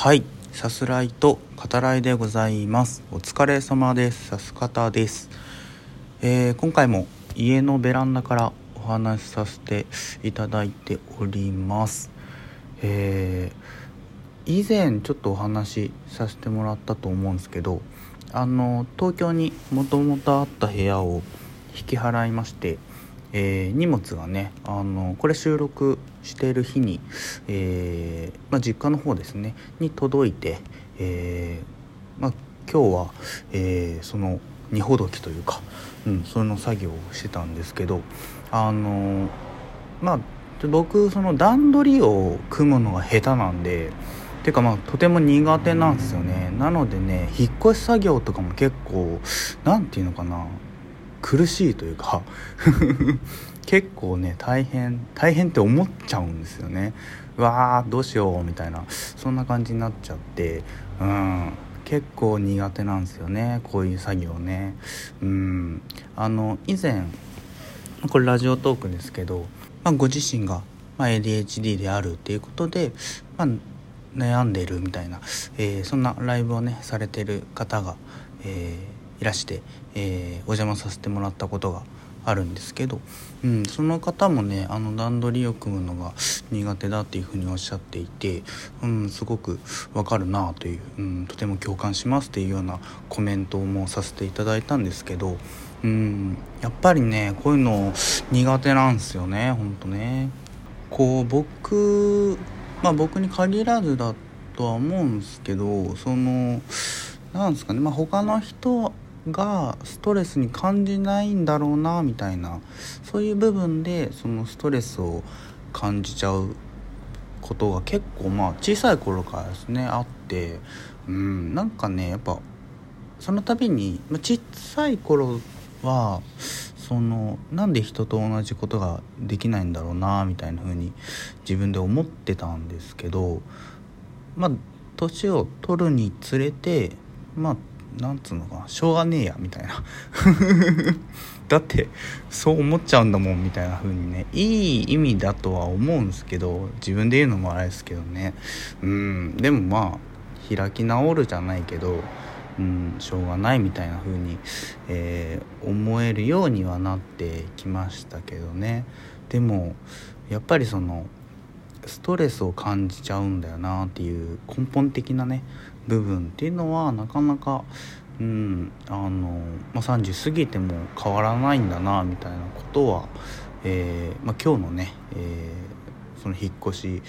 はい。さすらいと語らいでございます。お疲れ様です。さす方です、えー、今回も家のベランダからお話しさせていただいております。えー、以前ちょっとお話しさせてもらったと思うんですけどあの東京にもともとあった部屋を引き払いましてえー、荷物がねあのこれ収録している日に、えー、まあ、実家の方ですねに届いて、えー、まあ、今日は、えその荷ほどきというか、うん、その作業をしてたんですけどあのまあ僕その段取りを組むのが下手なんでてかまあとても苦手なんですよね。なのでね引っ越し作業とかも結構何て言うのかな苦しいというか 結構ね大変大変って思っちゃうんですよね。うわーどうしようみたいな。そんな感じになっちゃってうん。結構苦手なんですよねこういう作業ね。うん。あの以前これラジオトークですけど、まあ、ご自身が ADHD であるっていうことで、まあ、悩んでるみたいな、えー、そんなライブをねされてる方が、えーいらして、えー、お邪魔させてもらったことがあるんですけど、うん、その方もねあの段取りを組むのが苦手だっていうふうにおっしゃっていて、うん、すごくわかるなという、うん、とても共感しますっていうようなコメントもさせていただいたんですけど、うん、やっぱりねこういうの苦手なんですよねほんとね。こう僕まあ僕に限らずだとは思うんですけどそのなんですかねまあ他の人がストレスに感じないんだろうなみたいな。そういう部分でそのストレスを感じちゃうことが結構まあ小さい頃からですねあって。うんなんかねやっぱその度に、まあ、小さい頃はそのなんで人と同じことができないんだろうなみたいな風に自分で思ってたんですけどまあ年を取るにつれてまあなんつうのかしょうがねえやみたいな。だってそう思っちゃうんだもんみたいな風にね。いい意味だとは思うんですけど自分で言うのもあれですけどね。うん。でもまあ開き直るじゃないけどうんしょうがないみたいな風に、えー、思えるようにはなってきましたけどね。でもやっぱりそのストレスを感じちゃうんだよなっていう根本的なね部分っていうのはなかなかうんあの、まあ、30過ぎても変わらないんだなみたいなことは、えーまあ、今日のね、えー、その引っ越し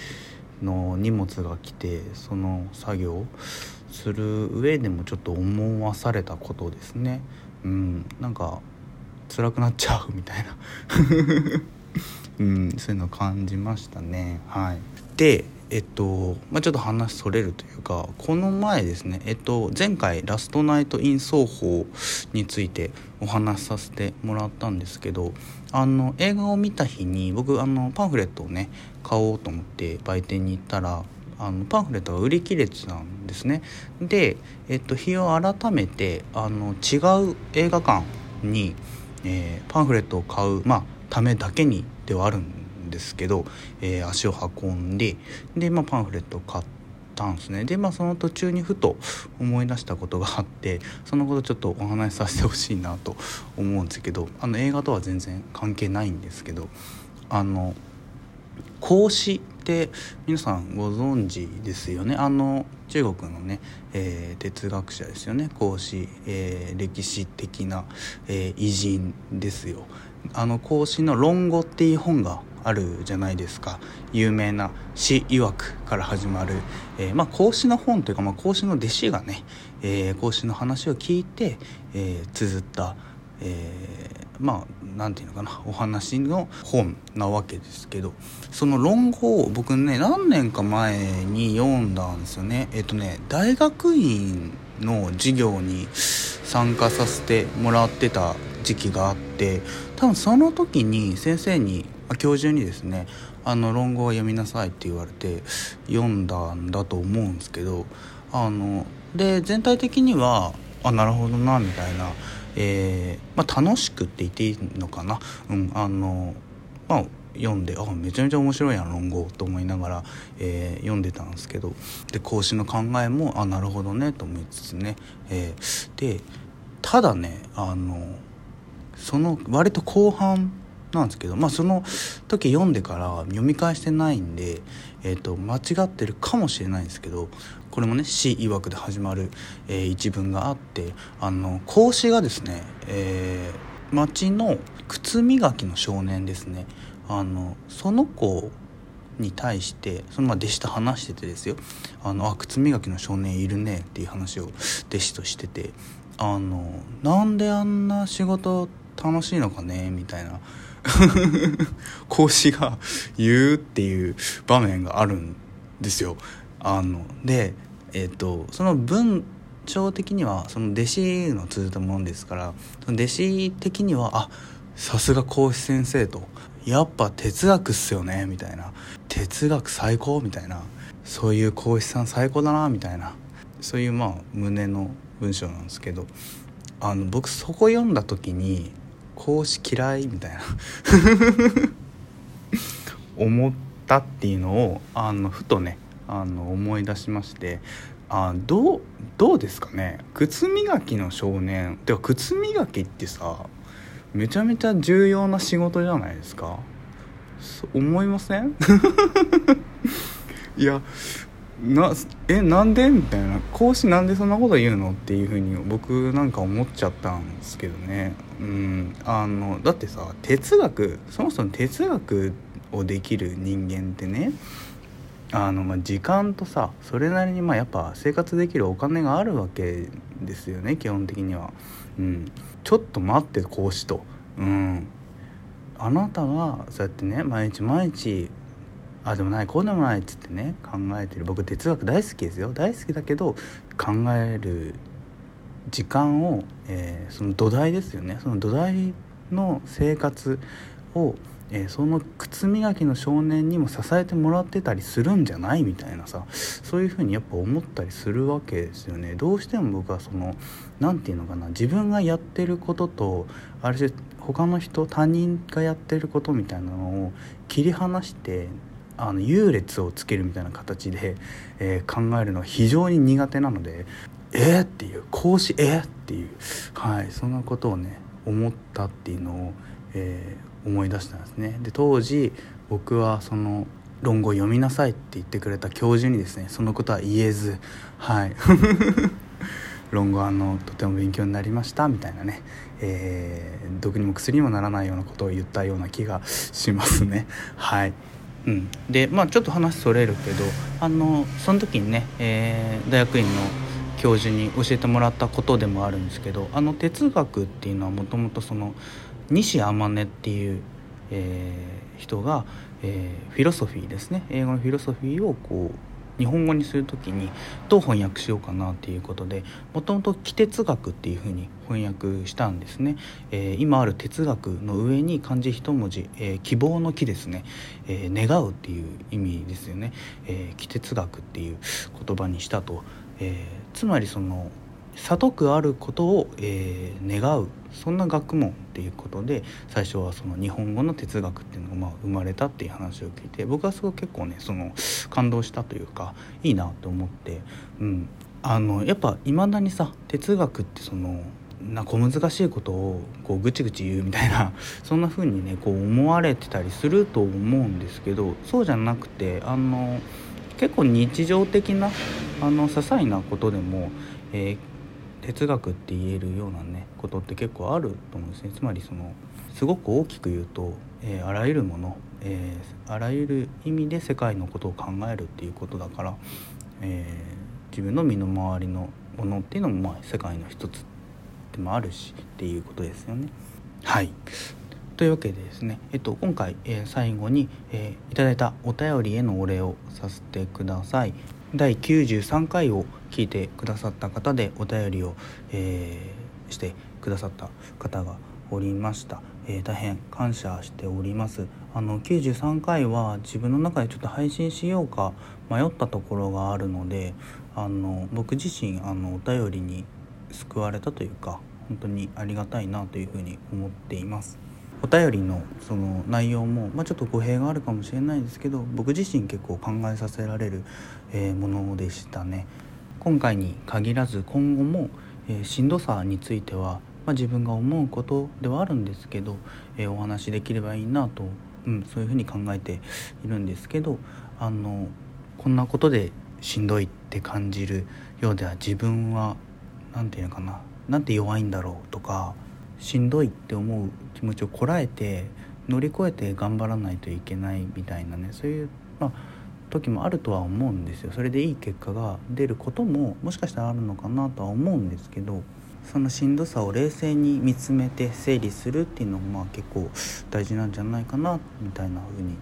の荷物が来てその作業する上でもちょっと思わされたことですね。うん、なんか辛くなっちゃうみたいな うん、そういうのを感じましたね。はい、でえっと、まあ、ちょっと話それるというかこの前ですね、えっと、前回「ラストナイト・イン奏法」についてお話しさせてもらったんですけどあの映画を見た日に僕あのパンフレットをね買おうと思って売店に行ったらあのパンフレットが売り切れてたんですね。で、えっと、日を改めてあの違う映画館に、えー、パンフレットを買う、まあ、ためだけにではあるんですけど、えー、足を運んでで、まあ、パンフレットを買ったんですね。でまあその途中にふと思い出したことがあってそのことちょっとお話しさせてほしいなと思うんですけどあの映画とは全然関係ないんですけどあの孔子って皆さんご存知ですよね？あの中国のね、えー、哲学者ですよね？孔子、えー、歴史的な、えー、偉人ですよ。あの孔子の「論語」っていう本があるじゃないですか。有名な「詩曰く」から始まる、えー、まあ、孔子の本というか、まあ、孔子の弟子がね、えー、孔子の話を聞いて、えー、綴った、えまあ何て言うのかなお話の本なわけですけどその論語を僕ね何年か前に読んだんですよね。えっとね大学院の授業に参加させてもらってた時期があって多分その時に先生に教授にですねあの論語を読みなさいって言われて読んだんだと思うんですけどあので全体的にはあなるほどなみたいな、えー、まあ、楽しくって言っていいのかな、うんあのまあ、読んであめちゃめちゃ面白いやん論語と思いながら、えー、読んでたんですけどで孔子の考えもあなるほどねと思いつつね、えー、でただねあのその割と後半なんですけどまあその時読んでから読み返してないんで、えーと、間違ってるかもしれないんですけどこれもね詩曰くで始まる、えー、一文があってあの孔子がですね、えー、町の靴磨きの少年ですね。あのその子に対してそのまあ弟子と話しててですよ「あのあ靴磨きの少年いるね」っていう話を弟子としててあのなんであんな仕事楽しいのかねみたいな 講師が言うっていう場面があるんですよ。あので、えーと、その文章的にはその弟子の通じたものですからその弟子的にはあさすが講師先生と。やっぱ哲学っすよねみたいな。哲学最高みたいな。そういう講師さん最高だなみたいな。そういうまあ胸の文章なんですけどあの僕そこ読んだ時に講師嫌いみたいな。思ったっていうのをあのふとねあの思い出しまして。あどうどうですかね？靴磨きの少年。てか靴磨きってさめちゃめちゃ重要な仕事じゃないですか？思いません？い やなえなんで？みたいな。講師なんでそんなこと言うの？っていうふうに僕なんか思っちゃったんですけどね。うん。あのだってさ哲学そもそも哲学をできる人間ってねあのまあ時間とさそれなりにまあやっぱ生活できるお金があるわけですよね基本的には。うん、ちょっと待って講師と。うん。あなたがそうやってね毎日毎日あでもないこうでもないっつってね考えてる。僕哲学大好きですよ。大好きだけど考える時間を、えー、その土台ですよね。その土台の生活を、えー、その靴磨きの少年にも支えてもらってたりするんじゃないみたいなさそういうふうにやっぱ思ったりするわけですよね。どうしても僕はその何て言うのかな自分がやってることとある種他の人他人がやってることみたいなのを切り離してあの優劣をつけるみたいな形で、えー、考えるのは非常に苦手なのでえー、っていう講師えー、っていうはいそんなことをね思ったっていうのを、えー、思い出したんですね。で当時僕はその論語を読みなさいって言ってくれた教授にですねそのことは言えずはい 論語あのとても勉強になりましたみたいなね、えー、毒にも薬にもならないようなことを言ったような気がしますねはい。うん、でまあちょっと話それるけどあのその時にね、えー、大学院の教授に教えてもらったことでもあるんですけどあの哲学っていうのはもともとその西天音っていう、えー、人が、えー、フィロソフィーですね。英語のフィロソフィーをこう日本語にする時にどう翻訳しようかなっていうことでもともと「気哲学」っていうふうに翻訳したんですね、えー、今ある哲学の上に漢字一文字、えー、希望の木ですね、えー、願うっていう意味ですよね、えー、気哲学っていう言葉にしたと、えー、つまりその悟くあることを、えー、願う。そんな学問っていうことで最初はその日本語の哲学っていうのがまあ生まれたっていう話を聞いて僕はすごく結構ねその感動したというかいいなと思って、うん、あのやっぱいまだにさ哲学ってそのな小難しいことをこうぐちぐち言うみたいな そんな風にねこう思われてたりすると思うんですけどそうじゃなくてあの結構日常的なあの些細なことでも、えー、哲学って言えるようなねことって結構あると思うんですねつまりそのすごく大きく言うと、えー、あらゆるもの、えー、あらゆる意味で世界のことを考えるっていうことだから、えー、自分の身の回りのものっていうのもまあ世界の一つでもあるしっていうことですよね。はいというわけでですね、えっと、今回、え、最後に、えー、いただいたお便りへのお礼をさせてください。第93回を聞いてくださった方でお便りを、えー、してくださった方がおりました、えー、大変感謝しております。あの93回は自分の中でちょっと配信しようか迷ったところがあるのであの僕自身あのお便りに救われたというか本当にありがたいなというふうに思っています。お便りのその内容も、まあ、ちょっと語弊があるかもしれないですけど僕自身結構考えさせられる、えー、ものでしたね。今回に限らず今後も、えー、しんどさについては、まあ、自分が思うことではあるんですけど、えー、お話しできればいいなと、うん、そういうふうに考えているんですけどあのこんなことでしんどいって感じるようでは自分は何て言うのかななんて弱いんだろうとかしんどいって思う気持ちをこらえて乗り越えて頑張らないといけないみたいなねそういう、まあ、時もあるとは思うんですよそれでいい結果が出ることももしかしたらあるのかなとは思うんですけどそのしんどさを冷静に見つめて整理するっていうのもまあ結構大事なんじゃないかなみたいな風に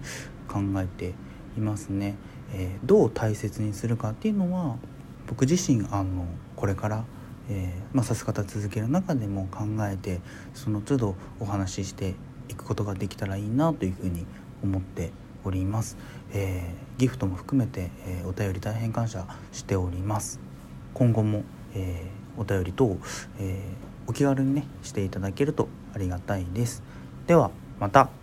考えていますね。えー、どう大切にするかっていうのは僕自身あのこれからえー、まあ、さす方続ける中でも考えてその都度お話ししていくことができたらいいなというふうに思っております、えー、ギフトも含めて、えー、お便り大変感謝しております。今後も、えお便り等、えお気軽にねしていただけるとありがたいです。ではまた。